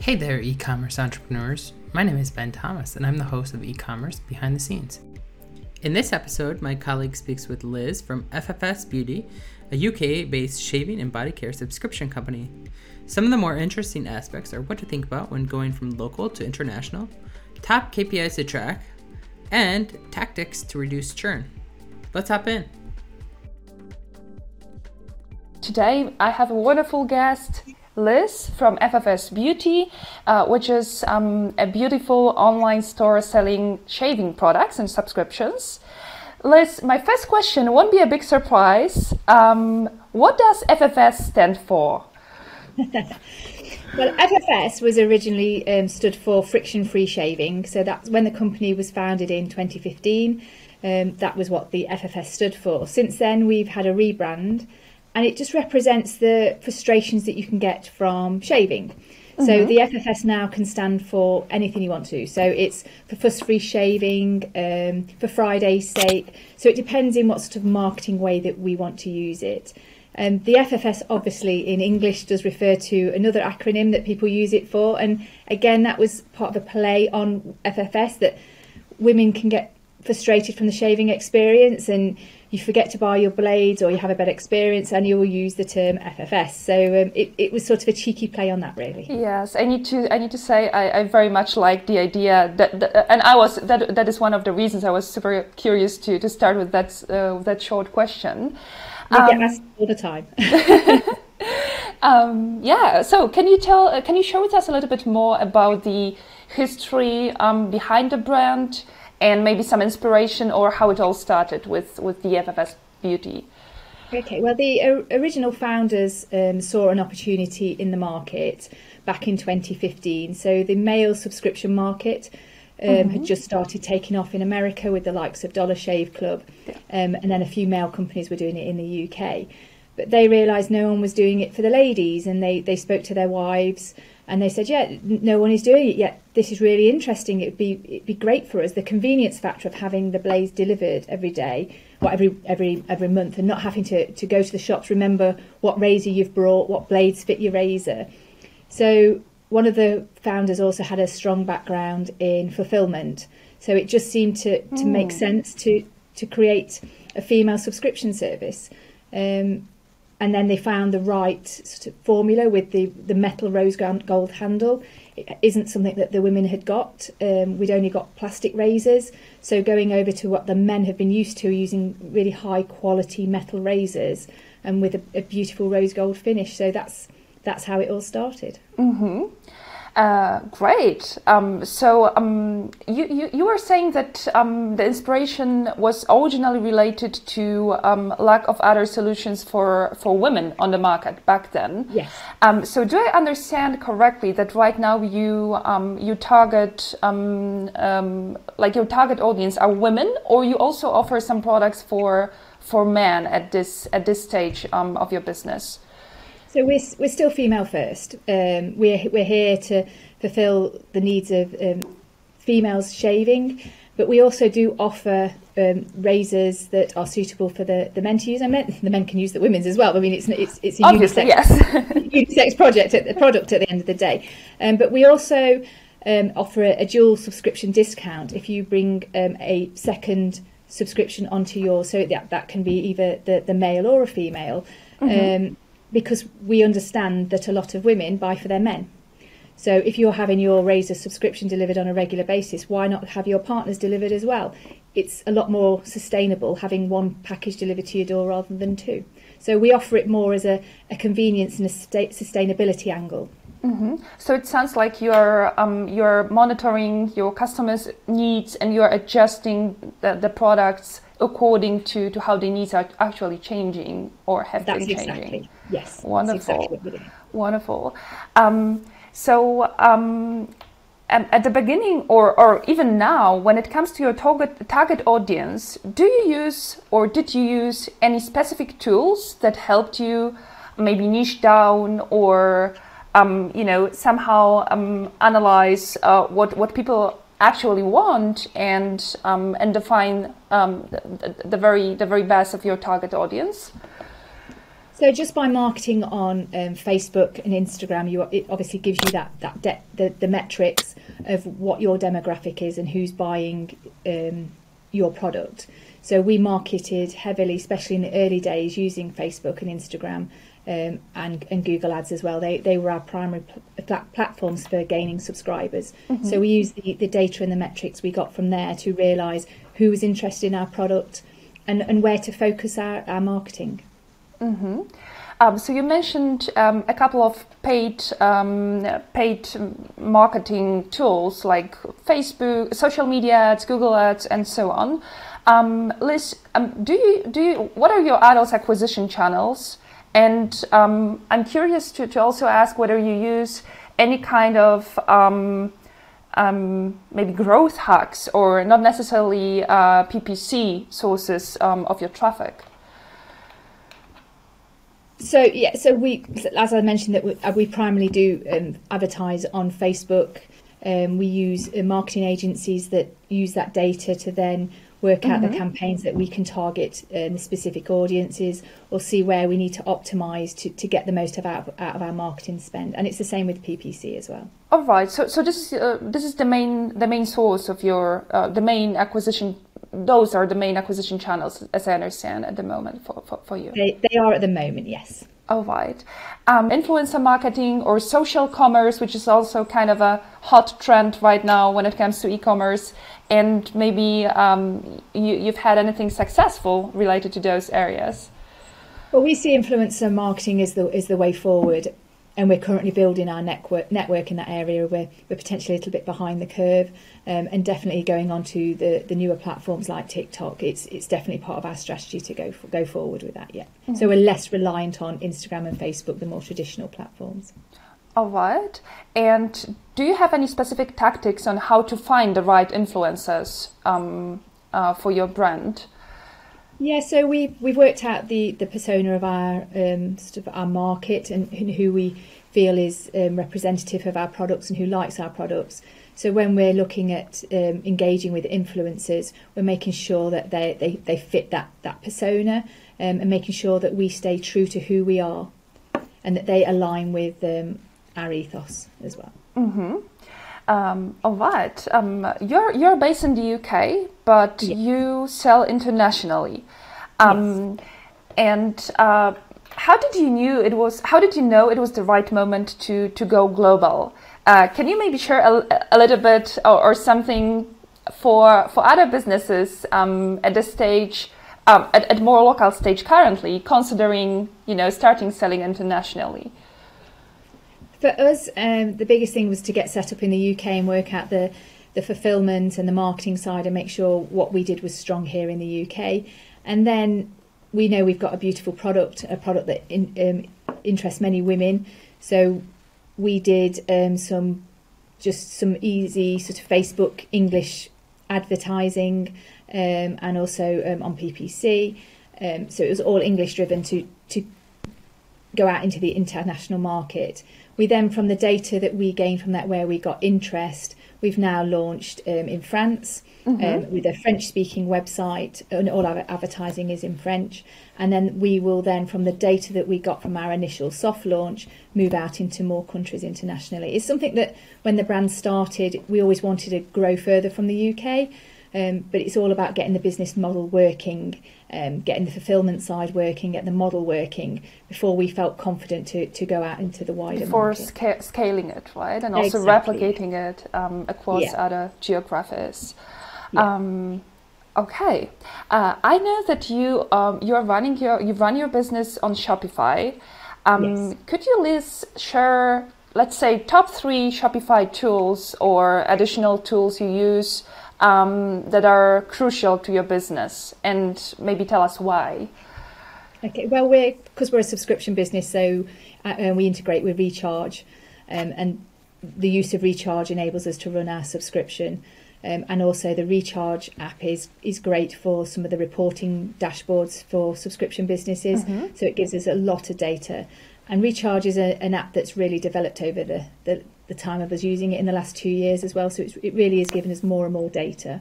Hey there, e commerce entrepreneurs. My name is Ben Thomas, and I'm the host of E Commerce Behind the Scenes. In this episode, my colleague speaks with Liz from FFS Beauty, a UK based shaving and body care subscription company. Some of the more interesting aspects are what to think about when going from local to international, top KPIs to track, and tactics to reduce churn. Let's hop in. Today, I have a wonderful guest, Liz from FFS Beauty, uh, which is um, a beautiful online store selling shaving products and subscriptions. Liz, my first question won't be a big surprise. Um, what does FFS stand for? well, FFS was originally um, stood for friction free shaving. So that's when the company was founded in 2015. Um, that was what the FFS stood for. Since then, we've had a rebrand and it just represents the frustrations that you can get from shaving. Mm-hmm. So the FFS now can stand for anything you want to. So it's for fuss-free shaving, um, for Friday's sake. So it depends in what sort of marketing way that we want to use it. Um, the FFS obviously in English does refer to another acronym that people use it for, and again that was part of a play on FFS that women can get frustrated from the shaving experience and you forget to buy your blades or you have a bad experience and you will use the term FFS. So um, it, it was sort of a cheeky play on that, really. Yes, I need to I need to say I, I very much like the idea that, that, and I was that that is one of the reasons I was super curious to to start with that uh, that short question. You um, get asked all the time. um, yeah. So can you tell? Uh, can you share with us a little bit more about the history um, behind the brand? And maybe some inspiration or how it all started with, with the FFS Beauty. Okay, well, the original founders um, saw an opportunity in the market back in 2015. So the male subscription market um, mm-hmm. had just started taking off in America with the likes of Dollar Shave Club, um, and then a few male companies were doing it in the UK. But they realised no one was doing it for the ladies, and they, they spoke to their wives and they said, "Yeah, no one is doing it yet. This is really interesting. It'd be it'd be great for us. The convenience factor of having the blades delivered every day, or every every every month, and not having to to go to the shops. Remember what razor you've brought, what blades fit your razor. So one of the founders also had a strong background in fulfillment, so it just seemed to to mm. make sense to to create a female subscription service. Um, and then they found the right sort of formula with the, the metal rose gold handle. It isn't something that the women had got. Um, we'd only got plastic razors, so going over to what the men have been used to, using really high quality metal razors and with a, a beautiful rose gold finish. So that's that's how it all started. Mm-hmm. Uh, great. Um, so um, you, you, you were saying that um, the inspiration was originally related to um, lack of other solutions for, for women on the market back then. Yes. Um, so do I understand correctly that right now you um, you target like your target audience are women, or you also offer some products for for men at this at this stage of your business? So we're, we're still female first. Um, we're, we're here to fulfil the needs of um, females shaving, but we also do offer um, razors that are suitable for the, the men to use. I mean, the men can use the women's as well. I mean, it's it's, it's a Obviously, unisex, yes. unisex project at the product at the end of the day. Um, but we also um, offer a, a, dual subscription discount if you bring um, a second subscription onto your. So that that can be either the, the male or a female. Mm-hmm because we understand that a lot of women buy for their men. So if you're having your razor subscription delivered on a regular basis, why not have your partners delivered as well? It's a lot more sustainable having one package delivered to your door rather than two. So we offer it more as a, a convenience and a sustainability angle. Mm-hmm. So it sounds like you're um, you're monitoring your customers' needs and you're adjusting the, the products according to, to how the needs are actually changing or have That's been changing. Exactly. Yes. Wonderful. Exactly Wonderful. Um, so um, at the beginning or, or even now, when it comes to your target, target audience, do you use or did you use any specific tools that helped you maybe niche down or um, you know somehow um, analyze uh, what what people actually want and um, and define um, the, the, very the very best of your target audience? So just by marketing on um, Facebook and Instagram, you it obviously gives you that that de- the, the metrics of what your demographic is and who's buying um, your product. So we marketed heavily, especially in the early days, using Facebook and Instagram um, and and Google Ads as well. They they were our primary pl- platforms for gaining subscribers. Mm-hmm. So we used the, the data and the metrics we got from there to realise who was interested in our product and, and where to focus our, our marketing. Mm-hmm. Um, so you mentioned um, a couple of paid um, paid marketing tools like Facebook, social media ads, Google ads, and so on. Um, Liz, um, do you do you, what are your adults acquisition channels? And um, I'm curious to, to also ask whether you use any kind of maybe growth hacks or not necessarily uh, PPC sources of your traffic. So yeah, so we, as I mentioned, that we, uh, we primarily do um, advertise on Facebook. Um, we use uh, marketing agencies that use that data to then work out mm-hmm. the campaigns that we can target um, the specific audiences or see where we need to optimize to, to get the most of out, out of our marketing spend and it's the same with ppc as well all right so so this is uh, this is the main the main source of your uh, the main acquisition those are the main acquisition channels, as I understand, at the moment for, for, for you. They, they are at the moment, yes. Oh, right. Um, influencer marketing or social commerce, which is also kind of a hot trend right now when it comes to e commerce. And maybe um, you, you've had anything successful related to those areas. Well, we see influencer marketing as the, is the way forward and we're currently building our network network in that area. We're, we're potentially a little bit behind the curve, um, and definitely going on to the, the newer platforms like TikTok. It's it's definitely part of our strategy to go for, go forward with that. Yeah, mm-hmm. so we're less reliant on Instagram and Facebook, the more traditional platforms. All right. And do you have any specific tactics on how to find the right influencers um, uh, for your brand? Yeah, so we we've worked out the the persona of our um, sort of our market and, and who we feel is um, representative of our products and who likes our products. So when we're looking at um, engaging with influencers, we're making sure that they they, they fit that that persona um, and making sure that we stay true to who we are and that they align with um, our ethos as well. Mm-hmm. Um, all right. Um, you're you're based in the UK, but yeah. you sell internationally. Um, yes. And uh, how did you knew it was? How did you know it was the right moment to to go global? Uh, can you maybe share a, a little bit or, or, something for for other businesses um, at this stage? Um, at, at more local stage currently, considering you know starting selling internationally. For us, um, the biggest thing was to get set up in the UK and work out the the fulfillment and the marketing side and make sure what we did was strong here in the UK. And then we know we've got a beautiful product, a product that in, um, interests many women. So we did um, some just some easy sort of Facebook English advertising um, and also um, on PPC. Um, so it was all English driven to to go out into the international market. We then, from the data that we gained from that, where we got interest, we've now launched um, in France mm-hmm. um, with a French speaking website, and all our advertising is in French. And then we will then, from the data that we got from our initial soft launch, move out into more countries internationally. It's something that when the brand started, we always wanted to grow further from the UK. Um, but it's all about getting the business model working, um, getting the fulfillment side working, getting the model working before we felt confident to, to go out into the wider before market. Sca- scaling it, right, and also exactly. replicating it um, across yeah. other geographies. Yeah. Um, okay, uh, I know that you um, you are running your you run your business on Shopify. Um, yes. Could you, Liz, share let's say top three Shopify tools or additional tools you use um, that are crucial to your business and maybe tell us why. Okay, well, we're because we're a subscription business, so uh, we integrate with Recharge, um, and the use of Recharge enables us to run our subscription. Um, and also the Recharge app is is great for some of the reporting dashboards for subscription businesses. Mm-hmm. So it gives us a lot of data. And Recharge is a, an app that's really developed over the, the, the time of us using it in the last two years as well. So it really is giving us more and more data.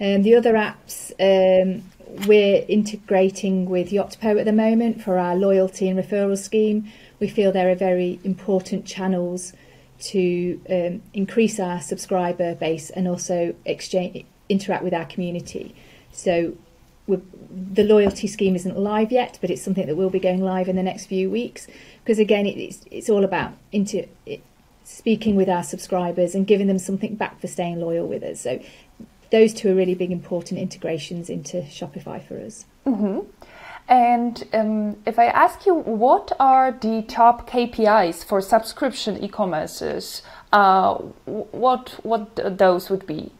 Um, the other apps, um, we're integrating with Yotpo at the moment for our loyalty and referral scheme. We feel there are very important channels to um, increase our subscriber base and also exchange interact with our community. So the loyalty scheme isn't live yet, but it's something that will be going live in the next few weeks. Because again, it's it's all about into it, speaking with our subscribers and giving them something back for staying loyal with us. So those two are really big important integrations into Shopify for us. Mm-hmm. And um, if I ask you, what are the top KPIs for subscription e-commerces? Uh, what what those would be?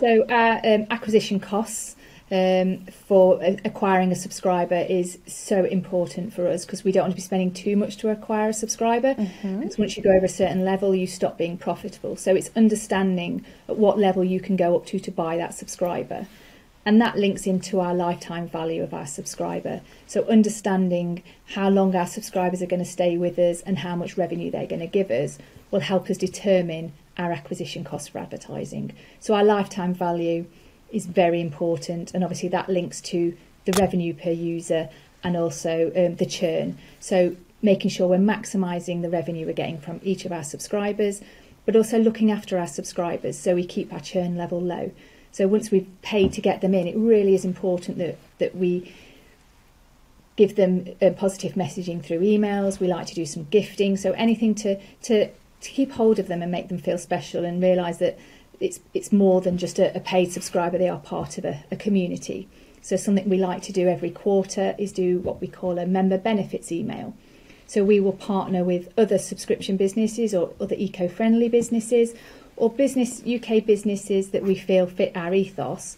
So our um, acquisition costs um, for acquiring a subscriber is so important for us because we don't want to be spending too much to acquire a subscriber. Mm-hmm. Because once you go over a certain level, you stop being profitable. So it's understanding at what level you can go up to to buy that subscriber. And that links into our lifetime value of our subscriber. So understanding how long our subscribers are going to stay with us and how much revenue they're going to give us will help us determine our acquisition cost for advertising. So our lifetime value is very important, and obviously that links to the revenue per user and also um, the churn. So making sure we're maximising the revenue we're getting from each of our subscribers, but also looking after our subscribers so we keep our churn level low. So once we've paid to get them in, it really is important that that we give them uh, positive messaging through emails. We like to do some gifting, so anything to to to keep hold of them and make them feel special and realise that it's it's more than just a, a paid subscriber. They are part of a, a, community. So something we like to do every quarter is do what we call a member benefits email. So we will partner with other subscription businesses or other eco-friendly businesses or business UK businesses that we feel fit our ethos,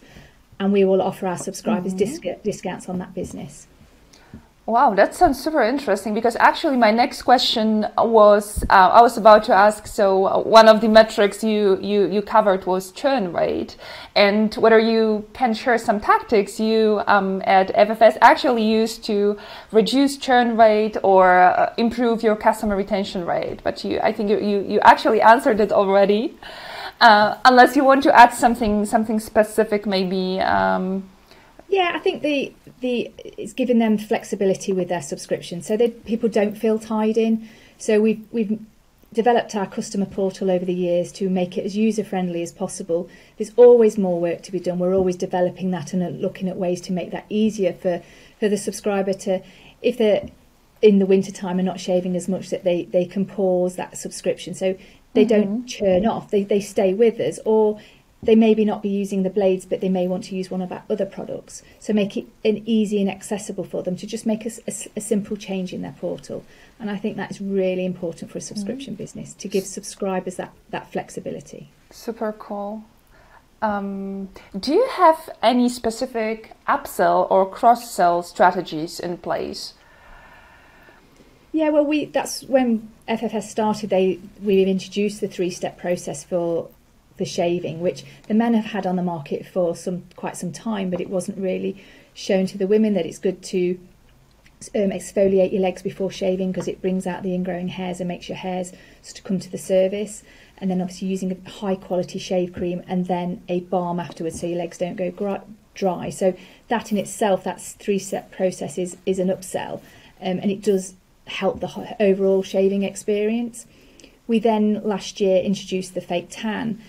and we will offer our subscribers mm-hmm. discounts on that business. Wow, that sounds super interesting because actually my next question was uh, I was about to ask. So one of the metrics you, you you covered was churn rate, and whether you can share some tactics you um, at FFS actually use to reduce churn rate or uh, improve your customer retention rate. But you, I think you you, you actually answered it already. Uh, unless you want to add something something specific, maybe. Um, yeah, I think the the it's giving them flexibility with their subscription, so that people don't feel tied in. So we've we've developed our customer portal over the years to make it as user friendly as possible. There's always more work to be done. We're always developing that and looking at ways to make that easier for for the subscriber to, if they're in the winter time and not shaving as much, that they they can pause that subscription. So they mm-hmm. don't churn off. They they stay with us, or they maybe not be using the blades, but they may want to use one of our other products. So make it an easy and accessible for them to just make a, a, a simple change in their portal. And I think that is really important for a subscription mm. business to give subscribers that, that flexibility. Super cool. Um, do you have any specific upsell or cross sell strategies in place? Yeah, well, we that's when FFS started. They we've introduced the three step process for for shaving, which the men have had on the market for some quite some time, but it wasn't really shown to the women that it's good to um, exfoliate your legs before shaving because it brings out the ingrowing hairs and makes your hairs sort of come to the surface. And then obviously using a high quality shave cream and then a balm afterwards so your legs don't go dry. So that in itself, that's three step process is, is an upsell um, and it does help the overall shaving experience. We then last year introduced the fake tan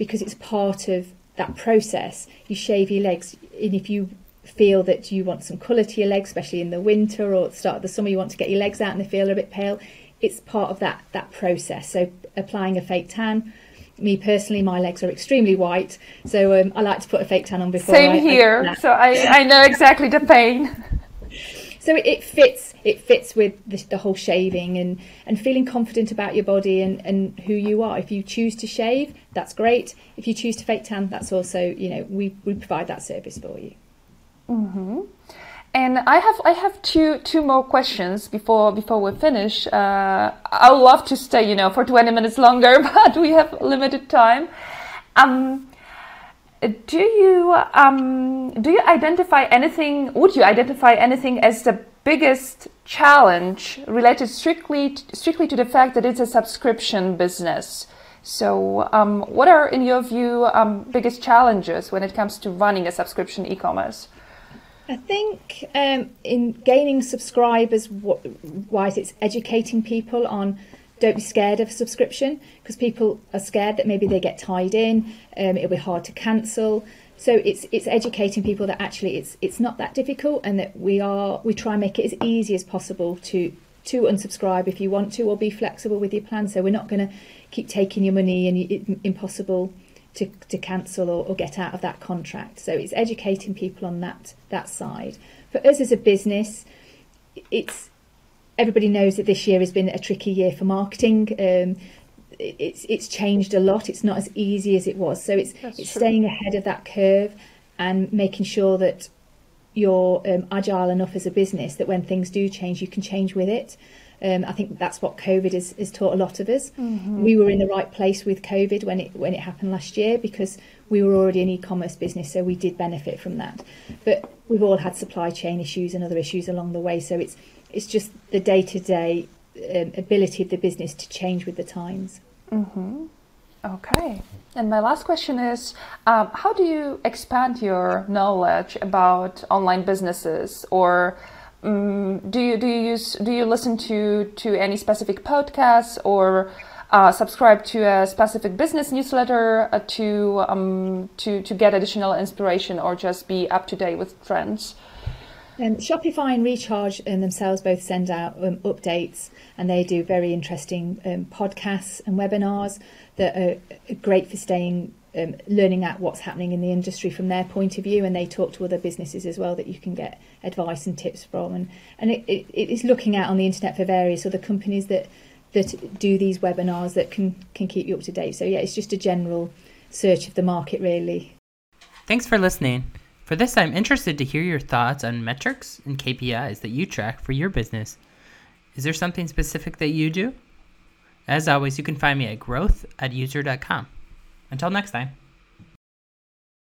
because it's part of that process. You shave your legs, and if you feel that you want some colour to your legs, especially in the winter or at the start of the summer, you want to get your legs out and they feel a bit pale. It's part of that that process. So applying a fake tan. Me personally, my legs are extremely white, so um, I like to put a fake tan on before. Same I, here. I, so I, I know exactly the pain. so it fits it fits with the, the, whole shaving and and feeling confident about your body and and who you are if you choose to shave that's great if you choose to fake tan that's also you know we we provide that service for you mm-hmm. and I have I have two two more questions before before we finish. Uh, I would love to stay, you know, for twenty minutes longer, but we have limited time. Um, do you um, do you identify anything? Would you identify anything as the biggest challenge related strictly strictly to the fact that it's a subscription business? So, um, what are, in your view, um, biggest challenges when it comes to running a subscription e-commerce? I think um, in gaining subscribers, wise, it's educating people on don't be scared of a subscription because people are scared that maybe they get tied in, um, it'll be hard to cancel. So it's it's educating people that actually it's it's not that difficult and that we are we try and make it as easy as possible to to unsubscribe if you want to or be flexible with your plan. So we're not going to keep taking your money and it's impossible to, to cancel or, or get out of that contract. So it's educating people on that that side. For us as a business, it's everybody knows that this year has been a tricky year for marketing. Um, it's it's changed a lot. It's not as easy as it was. So it's That's it's true. staying ahead of that curve and making sure that you're um, agile enough as a business that when things do change, you can change with it. Um, I think that's what COVID has, has taught a lot of us. Mm-hmm. We were in the right place with COVID when it when it happened last year because we were already an e-commerce business, so we did benefit from that. But we've all had supply chain issues and other issues along the way, so it's it's just the day to day ability of the business to change with the times. Mm-hmm. Okay. And my last question is um, how do you expand your knowledge about online businesses or um, do you do you use do you listen to to any specific podcasts or uh, subscribe to a specific business newsletter uh, to um, to to get additional inspiration or just be up to date with trends? Um, Shopify and Recharge and themselves both send out um, updates, and they do very interesting um, podcasts and webinars that are great for staying um, learning at what's happening in the industry from their point of view, and they talk to other businesses as well that you can get advice and tips from. And and it, it, it is looking out on the internet for various other companies that that do these webinars that can can keep you up to date. So yeah, it's just a general search of the market really. Thanks for listening. For this, I'm interested to hear your thoughts on metrics and KPIs that you track for your business. Is there something specific that you do? As always, you can find me at growth at user.com. Until next time.